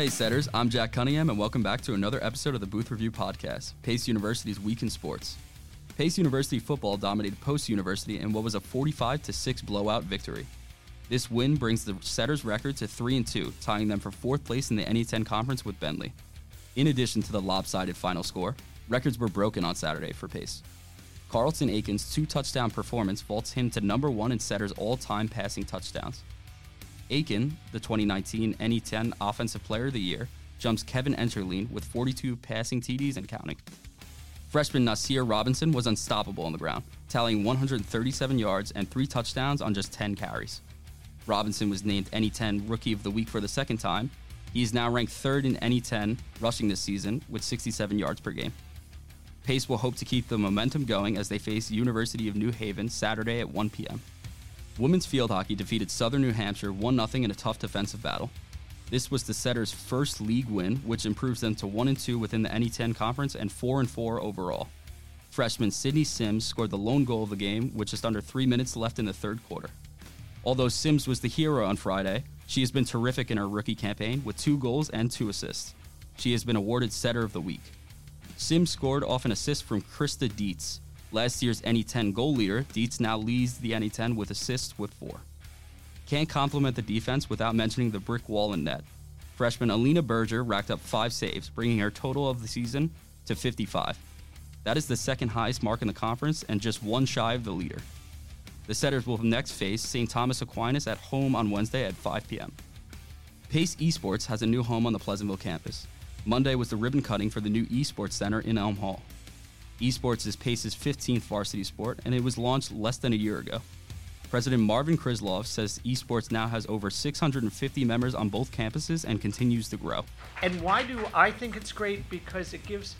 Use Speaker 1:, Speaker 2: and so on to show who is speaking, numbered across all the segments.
Speaker 1: Hey, setters, I'm Jack Cunningham, and welcome back to another episode of the Booth Review Podcast, Pace University's Week in Sports. Pace University football dominated Post University in what was a 45 6 blowout victory. This win brings the Setters record to 3 and 2, tying them for fourth place in the NE10 conference with Bentley. In addition to the lopsided final score, records were broken on Saturday for Pace. Carlton Aiken's two touchdown performance vaults him to number one in Setters all time passing touchdowns. Aiken, the 2019 NE10 Offensive Player of the Year, jumps Kevin Enterline with 42 passing TDs and counting. Freshman Nasir Robinson was unstoppable on the ground, tallying 137 yards and three touchdowns on just 10 carries. Robinson was named NE10 Rookie of the Week for the second time. He is now ranked third in NE10 rushing this season with 67 yards per game. Pace will hope to keep the momentum going as they face University of New Haven Saturday at 1 p.m. Women's field hockey defeated Southern New Hampshire 1 0 in a tough defensive battle. This was the Setters' first league win, which improves them to 1 2 within the NE10 conference and 4 4 overall. Freshman Sydney Sims scored the lone goal of the game with just under three minutes left in the third quarter. Although Sims was the hero on Friday, she has been terrific in her rookie campaign with two goals and two assists. She has been awarded Setter of the Week. Sims scored off an assist from Krista Dietz. Last year's NE10 goal leader, Dietz now leads the NE10 with assists with four. Can't compliment the defense without mentioning the brick wall and net. Freshman Alina Berger racked up five saves, bringing her total of the season to 55. That is the second highest mark in the conference and just one shy of the leader. The Setters will next face St. Thomas Aquinas at home on Wednesday at 5 p.m. Pace Esports has a new home on the Pleasantville campus. Monday was the ribbon cutting for the new Esports Center in Elm Hall. Esports is Pace's 15th varsity sport, and it was launched less than a year ago. President Marvin Krislov says esports now has over 650 members on both campuses and continues to grow.
Speaker 2: And why do I think it's great? Because it gives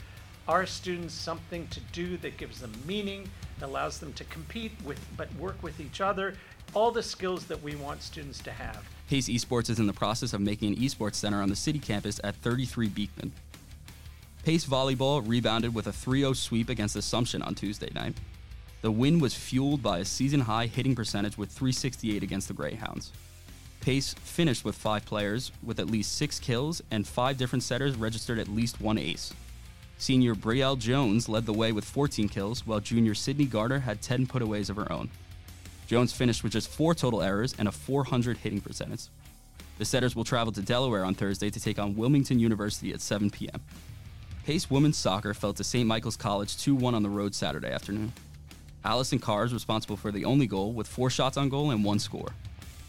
Speaker 2: our students something to do that gives them meaning, allows them to compete with but work with each other, all the skills that we want students to have.
Speaker 1: Pace Esports is in the process of making an esports center on the city campus at 33 Beekman. Pace Volleyball rebounded with a 3 0 sweep against Assumption on Tuesday night. The win was fueled by a season high hitting percentage with 368 against the Greyhounds. Pace finished with five players with at least six kills, and five different setters registered at least one ace. Senior Brielle Jones led the way with 14 kills, while junior Sydney Gardner had 10 putaways of her own. Jones finished with just four total errors and a 400 hitting percentage. The setters will travel to Delaware on Thursday to take on Wilmington University at 7 p.m. Pace women's soccer fell to St. Michael's College 2 1 on the road Saturday afternoon. Allison Carr is responsible for the only goal with four shots on goal and one score.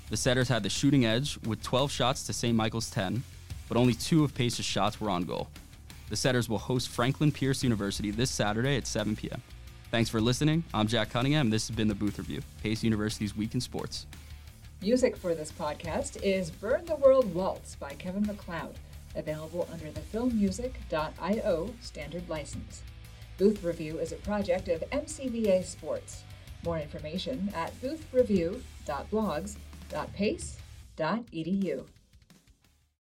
Speaker 1: The Setters had the shooting edge with 12 shots to St. Michael's 10, but only two of Pace's shots were on goal. The Setters will host Franklin Pierce University this Saturday at 7 p.m. Thanks for listening. I'm Jack Cunningham. This has been the Booth Review, Pace University's Week in Sports.
Speaker 3: Music for this podcast is Burn the World Waltz by Kevin MacLeod, available under the filmmusic.io standard license. Booth Review is a project of MCVA Sports. More information at boothreview.blogs.pace.edu.